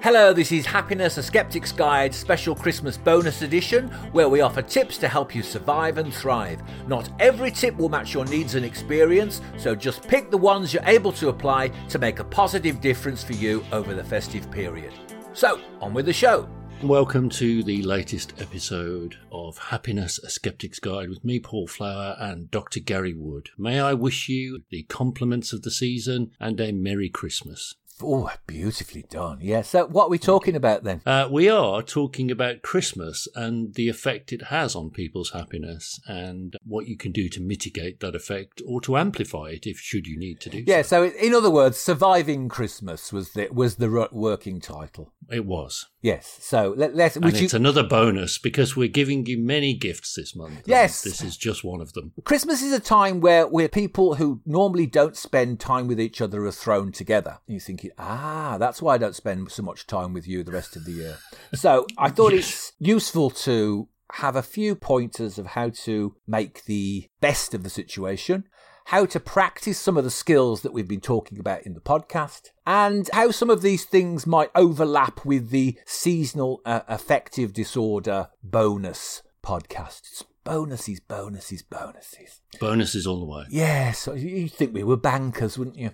Hello, this is Happiness, a Skeptic's Guide special Christmas bonus edition where we offer tips to help you survive and thrive. Not every tip will match your needs and experience, so just pick the ones you're able to apply to make a positive difference for you over the festive period. So, on with the show. Welcome to the latest episode of Happiness, a Skeptic's Guide with me, Paul Flower, and Dr. Gary Wood. May I wish you the compliments of the season and a Merry Christmas. Oh, beautifully done. Yeah. So, what are we talking about then? Uh, we are talking about Christmas and the effect it has on people's happiness and what you can do to mitigate that effect or to amplify it if should you need to do Yeah. so. So, in other words, surviving Christmas was the was the working title. It was. Yes. So let, let's. And it's you, another bonus because we're giving you many gifts this month. Yes. This is just one of them. Christmas is a time where where people who normally don't spend time with each other are thrown together. You're thinking, ah, that's why I don't spend so much time with you the rest of the year. So I thought it's useful to have a few pointers of how to make the best of the situation. How to practice some of the skills that we've been talking about in the podcast, and how some of these things might overlap with the seasonal uh, affective disorder bonus podcast. Bonuses, bonuses, bonuses. Bonuses all the way. Yes, you'd think we were bankers, wouldn't you?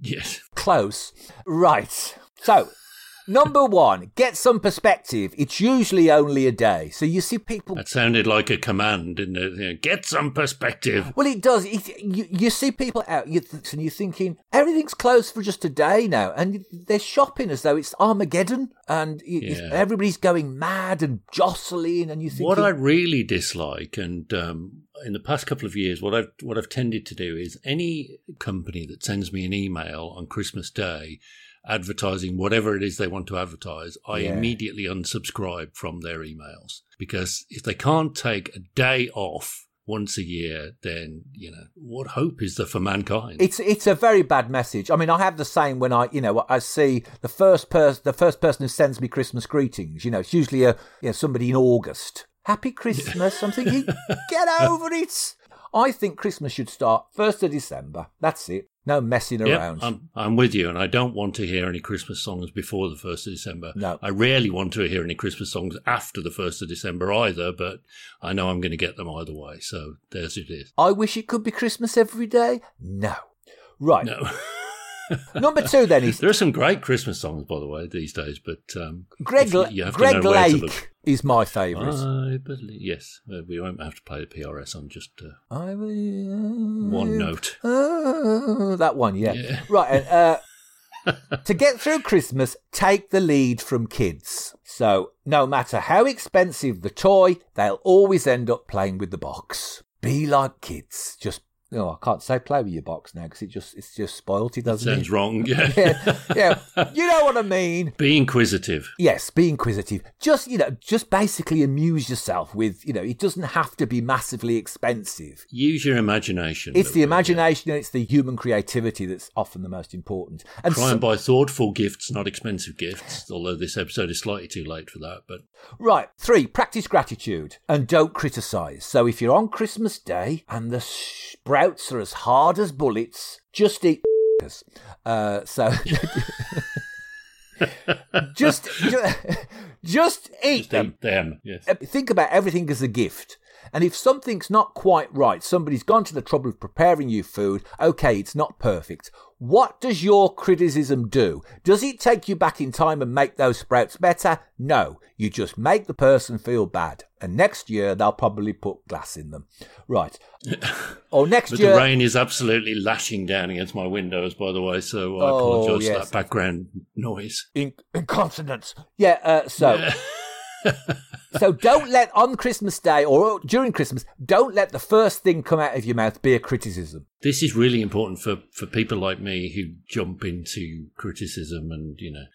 Yes. Close. Right. So, number one, get some perspective. It's usually only a day. So you see people. That sounded like a command, didn't it? Get some perspective. Well, it does. It, you, you see people out, you th- and you're thinking everything's closed for just a day now, and they're shopping as though it's Armageddon, and you, you- Yeah. everybody's going mad and jostling, and you think What I really dislike, and um, in the past couple of years, what I've what I've tended to do is any company that sends me an email on Christmas Day advertising whatever it is they want to advertise, I Yeah. immediately unsubscribe from their emails because if they can't take a day off once a year, then you know what hope is there for mankind? It's it's a very bad message. I mean, I have the same when I, you know, I see the first person, the first person who sends me Christmas greetings. You know, it's usually a, you know, somebody in August. Happy Christmas. I'm thinking, get over it. I think Christmas should start first of December. That's it. No messing Yep, around. I'm, I'm with you, and I don't want to hear any Christmas songs before the 1st of December. No. I rarely want to hear any Christmas songs after the 1st of December either, but I know I'm going to get them either way, so there's it is. I wish it could be Christmas every day. No. Right. No. Number two then is there are some great Christmas songs, by the way, these days, but um, Greg, you, you Greg know where to Lake is my favourite. I believe, yes, uh, we won't have to play the PRS on just uh, I will- one note. Oh, that one, yeah. Yeah. Right. and, Uh, to get through Christmas, take the lead from kids. So, no matter how expensive the toy, they'll always end up playing with the box. Be like kids. Just, oh, I can't say play with your box now because it just, it's just spoiled. It doesn't Sounds it? wrong, yeah. Yeah, yeah. You know what I mean. Be inquisitive. Yes, be inquisitive. Just, you know, just basically amuse yourself with, you know, it doesn't have to be massively expensive. Use your imagination. It's the Yeah. imagination and it's the human creativity that's often the most important. And Try so- and buy thoughtful gifts, not expensive gifts, although this episode is slightly too late for that, but right, three, practice gratitude and don't criticize. So if you're on Christmas Day and the sprouts are as hard as bullets, just eat. Uh, so just, just just eat them. eat them. Yes. Uh, think about everything as a gift. And if something's not quite right, somebody's gone to the trouble of preparing you food, okay, it's not perfect. What does your criticism do? Does it take you back in time and make those sprouts better? No, you just make the person feel bad. And next year they'll probably put glass in them. Right. or next But year. the rain is absolutely lashing down against my windows, by the way, so I Oh, apologise for that background noise. In- incontinence. Yeah, uh, so. so don't let on Christmas Day or during Christmas, don't let the first thing come out of your mouth be a criticism. This is really important for, for people like me who jump into criticism and, you know,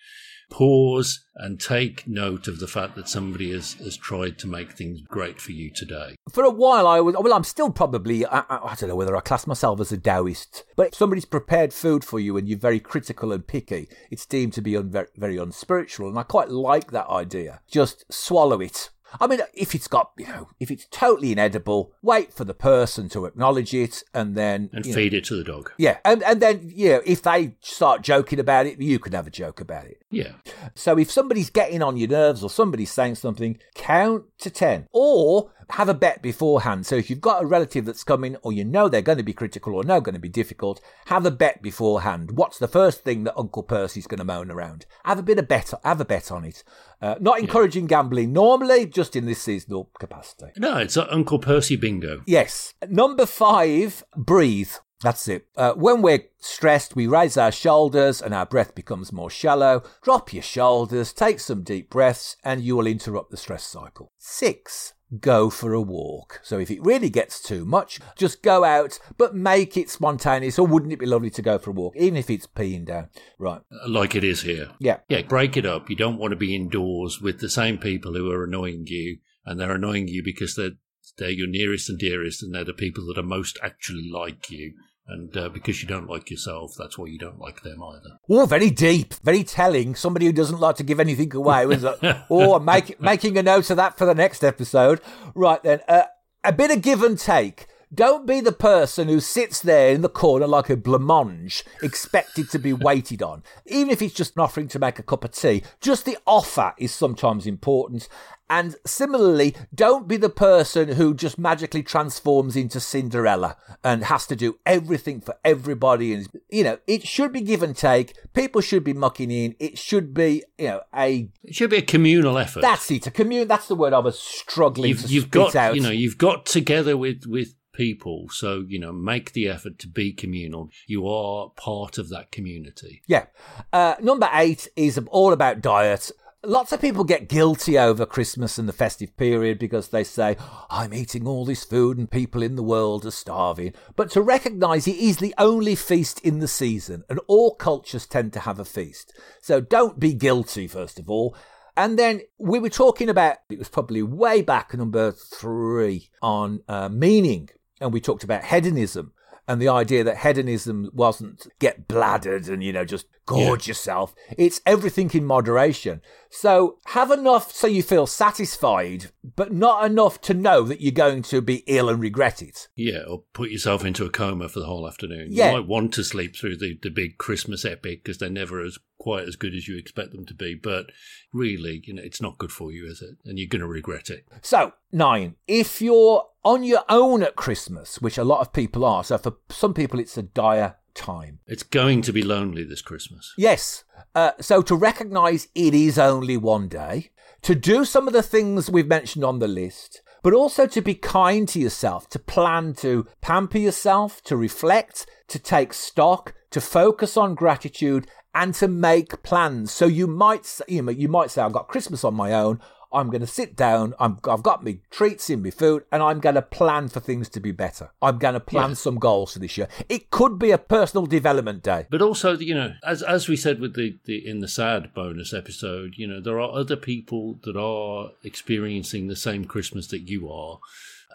pause and take note of the fact that somebody has, has tried to make things great for you today. For a while, I was well. I'm still probably I, I, I don't know whether I class myself as a Taoist, but if somebody's prepared food for you and you're very critical and picky, it's deemed to be un, very, very unspiritual, and I quite like that idea. Just swallow it. I mean, if it's got, you know, if it's totally inedible, wait for the person to acknowledge it and then. And you know, feed it to the dog. yeah, and and then you know if they start joking about it, you can have a joke about it. Yeah. So if somebody's getting on your nerves or somebody's saying something, count to 10 or have a bet beforehand. So if you've got a relative that's coming or you know they're going to be critical or know going to be difficult, have a bet beforehand. What's the first thing that Uncle Percy's going to moan around? Have a bit of bet, have a bet on it. Uh, not encouraging yeah. gambling normally, just in this seasonal capacity. No, it's Uncle Percy bingo. Yes. Number five, breathe. That's it. Uh, when we're stressed, we raise our shoulders and our breath becomes more shallow. Drop your shoulders, take some deep breaths, and you will interrupt the stress cycle. Six, go for a walk. So if it really gets too much, just go out, but make it spontaneous. Or wouldn't it be lovely to go for a walk, even if it's peeing down? Right. Like it is here. Yeah. Yeah, break it up. You don't want to be indoors with the same people who are annoying you, and they're annoying you because they're they're your nearest and dearest, and they're the people that are most actually like you. And uh, because you don't like yourself, that's why you don't like them either. Oh, very deep, very telling. Somebody who doesn't like to give anything away was like, oh, make, making a note of that for the next episode. Right then, uh, a bit of give and take. Don't be the person who sits there in the corner like a blancmange, expected to be waited on. Even if it's just an offering to make a cup of tea, just the offer is sometimes important. And similarly, don't be the person who just magically transforms into Cinderella and has to do everything for everybody. And, you know, it should be give and take. People should be mucking in. It should be, you know, a. It should be a communal effort. That's it. A commune. That's the word I was struggling you've, to you've got, out. You know, you've got together with, with people. So, you know, make the effort to be communal. You are part of that community. Yeah. Uh, number eight is all about diet. Lots of people get guilty over Christmas and the festive period because they say, I'm eating all this food and people in the world are starving. But to recognize it is the only feast in the season and all cultures tend to have a feast. So don't be guilty, first of all. And then we were talking about, it was probably way back, number three, on uh, meaning. And we talked about hedonism and the idea that hedonism wasn't get bladdered and you know just gorge yeah. yourself it's everything in moderation so have enough so you feel satisfied but not enough to know that you're going to be ill and regret it yeah or put yourself into a coma for the whole afternoon yeah. you might want to sleep through the, the big christmas epic because they're never as quite as good as you expect them to be but really you know it's not good for you is it and you're going to regret it so nine if you're on your own at Christmas, which a lot of people are. So for some people, it's a dire time. It's going to be lonely this Christmas. Yes. Uh, so to recognize it is only one day, to do some of the things we've mentioned on the list, but also to be kind to yourself, to plan to pamper yourself, to reflect, to take stock, to focus on gratitude and to make plans. So you might, you know, you might say, I've got Christmas on my own. I'm going to sit down. i have got my treats in my food and I'm going to plan for things to be better. I'm going to plan yeah. some goals for this year. It could be a personal development day. But also, you know, as, as we said with the, the, in the sad bonus episode, you know, there are other people that are experiencing the same Christmas that you are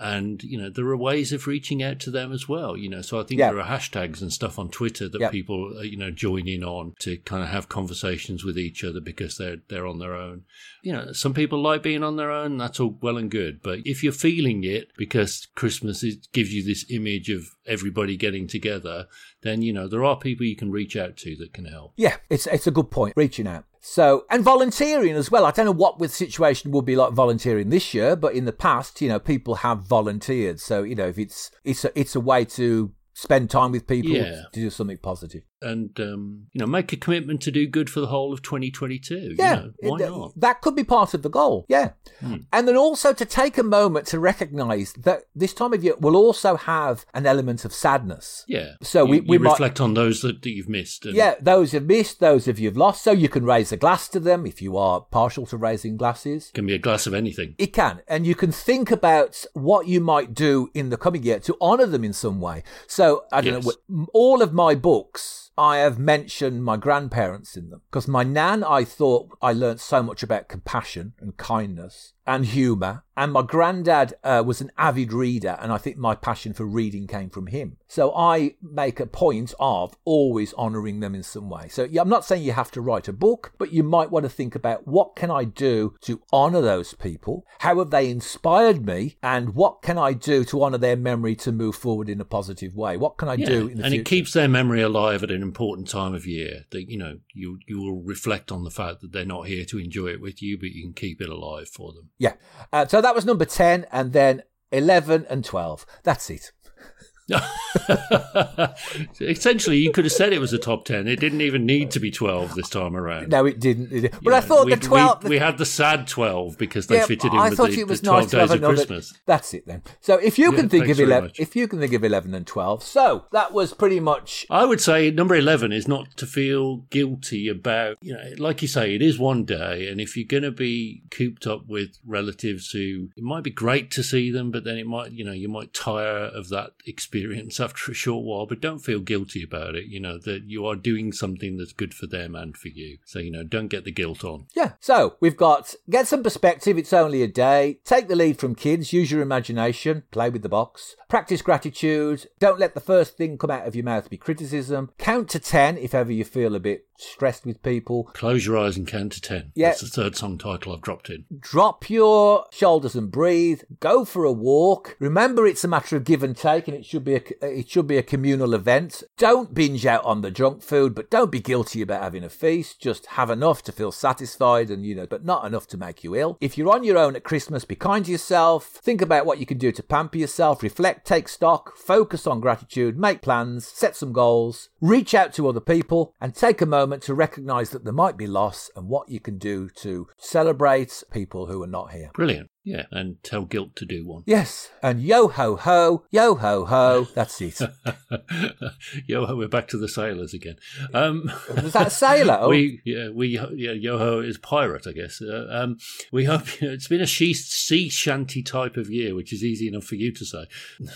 and you know there are ways of reaching out to them as well you know. So i think yeah. there are hashtags and stuff on twitter that yeah. people uh, you know join in on to kind of have conversations with each other because they're they're on their own. You know some people like being on their own that's all well and good. But if you're feeling it because christmas is, gives you this image of everybody getting together then you know there are people you can reach out to that can help. Yeah it's it's a good point reaching out so, and volunteering as well. I don't know what the situation will be like volunteering this year, but in the past, you know, people have volunteered. So, you know, if it's it's a, it's a way to spend time with people yeah. to do something positive and um, you know make a commitment to do good for the whole of 2022 yeah you know, why it, not? that could be part of the goal yeah. Hmm. and then also to take a moment to recognize that this time of year will also have an element of sadness. Yeah. So you, we, we you reflect on those that, that you've missed and... yeah those you've missed those of you've lost. So you can raise a glass to them if you are partial to raising glasses. It can be a glass of anything. It can and you can think about what you might do in the coming year to honor them in some way. So i don't yes. know all of my books I have mentioned my grandparents in them because my nan, I thought I learnt so much about compassion and kindness. And humour. And my granddad uh, was an avid reader, and I think my passion for reading came from him. So I make a point of always honouring them in some way. So yeah, I'm not saying you have to write a book, but you might want to think about what can I do to honour those people? How have they inspired me? And what can I do to honour their memory to move forward in a positive way? What can I Yeah, do in the and future? it keeps their memory alive at an important time of year. That you know, you you will reflect on the fact that they're not here to enjoy it with you, but you can keep it alive for them. Yeah. Uh, so that was number 10, and then 11 and 12. That's it. Essentially, you could have said it was a top ten. It didn't even need to be twelve this time around. No, it didn't. It didn't. But You I thought we, the 12. We, we had the sad twelve because they Yeah, fitted in I with thought the, it was twelve nice to have days of another. Christmas. That's it then. So if you Yeah, can think of eleven, if you can think of eleven and twelve, so that was pretty much I would say number 11 is not to feel guilty about, you know, like you say, it is one day. And if you're going to be cooped up with relatives who, it might be great to see them, but then it might, you know, you might tire of that experience after a short while, but don't feel guilty about it, you know, that you are doing something that's good for them and for you. So, you know, don't get the guilt on. yeah. So we've got get some perspective. It's only a day. Take the lead from kids. Use your imagination. Play with the box. Practice gratitude. Don't let the first thing come out of your mouth be criticism. Count to ten if ever you feel a bit stressed with people. Close your eyes and count to 10. Yeah. That's the third song title I've dropped in. Drop your shoulders and breathe. Go for a walk. Remember, it's a matter of give and take, and it should be a it should be a communal event. Don't binge out on the junk food, but don't be guilty about having a feast. Just have enough to feel satisfied, and you know, but not enough to make you ill. If you're on your own at Christmas, be kind to yourself. Think about what you can do to pamper yourself. Reflect, take stock, focus on gratitude, make plans, set some goals, reach out to other people, and take a moment to recognize that there might be loss and what you can do to celebrate people who are not here. Brilliant. Yeah. And tell guilt to do one. Yes, and yo ho ho, yo ho ho. That's it. Yo, ho, we're back to the sailors again. Um, Was that a sailor? Oh, We yeah we yeah yo ho is pirate I guess. Uh, um, we hope it's been a she, sea shanty type of year, which is easy enough for you to say.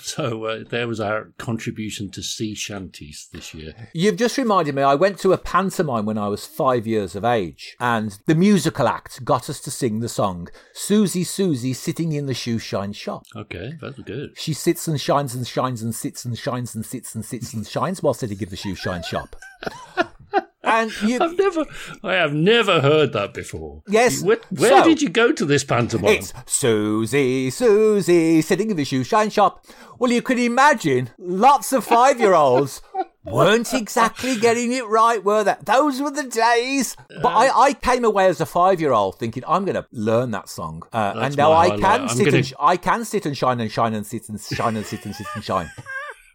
So uh, there was our contribution to sea shanties this year. You've just reminded me, I went to a pantomime when I was five years of age, and the musical act got us to sing the song Susie, Susie, sitting in the shoe shine shop. Okay, that's good. She sits and shines and shines and sits and shines and sits and sits and shines while sitting in the shoe shine shop. and you, I've never, I have never heard that before. Yes, Where, where so- did you go to this pantomime? It's Susie, Susie, sitting in the shoe shine shop. Well, you could imagine lots of five year olds weren't exactly getting it right, were they? Those were the days. But I, I came away as a five year old thinking, I'm going to learn that song. Uh, and now I highlight. can I'm sit gonna- and sh- I can sit and shine and shine and sit and shine and sit and sit and shine.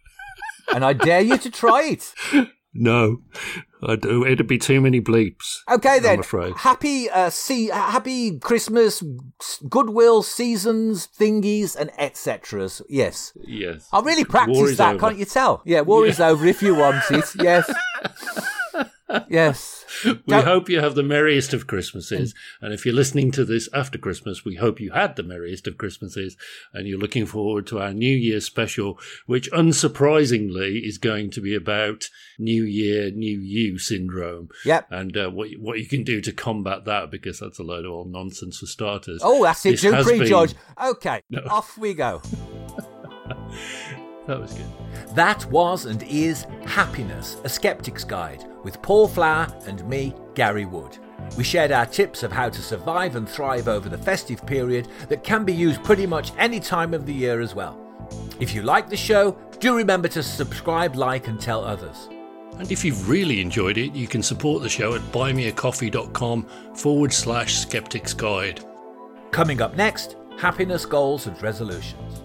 and I dare you to try it. No, I do. It'd be too many bleeps. Okay then. I'm afraid. Happy uh, see, happy Christmas, goodwill, seasons, thingies, and etc. Yes. Yes. I really practiced that, over. can't you tell? Yeah, war is over if you want it. Yes. yes. We Don't- hope you have the merriest of Christmases. And if you're listening to this after Christmas, we hope you had the merriest of Christmases and you're looking forward to our New Year special, which unsurprisingly is going to be about New Year, New You syndrome. Yep. And uh, what, what you can do to combat that, because that's a load of old nonsense for starters. Oh, that's it. This Do prejudge. been- Okay, off we go. That was good. That was and is Happiness, a Skeptic's Guide, with Paul Flower and me, Gary Wood. We shared our tips of how to survive and thrive over the festive period that can be used pretty much any time of the year as well. If you like the show, do remember to subscribe, like, and tell others. And if you've really enjoyed it, you can support the show at buymeacoffee.com forward slash skeptics guide. Coming up next, happiness goals and resolutions.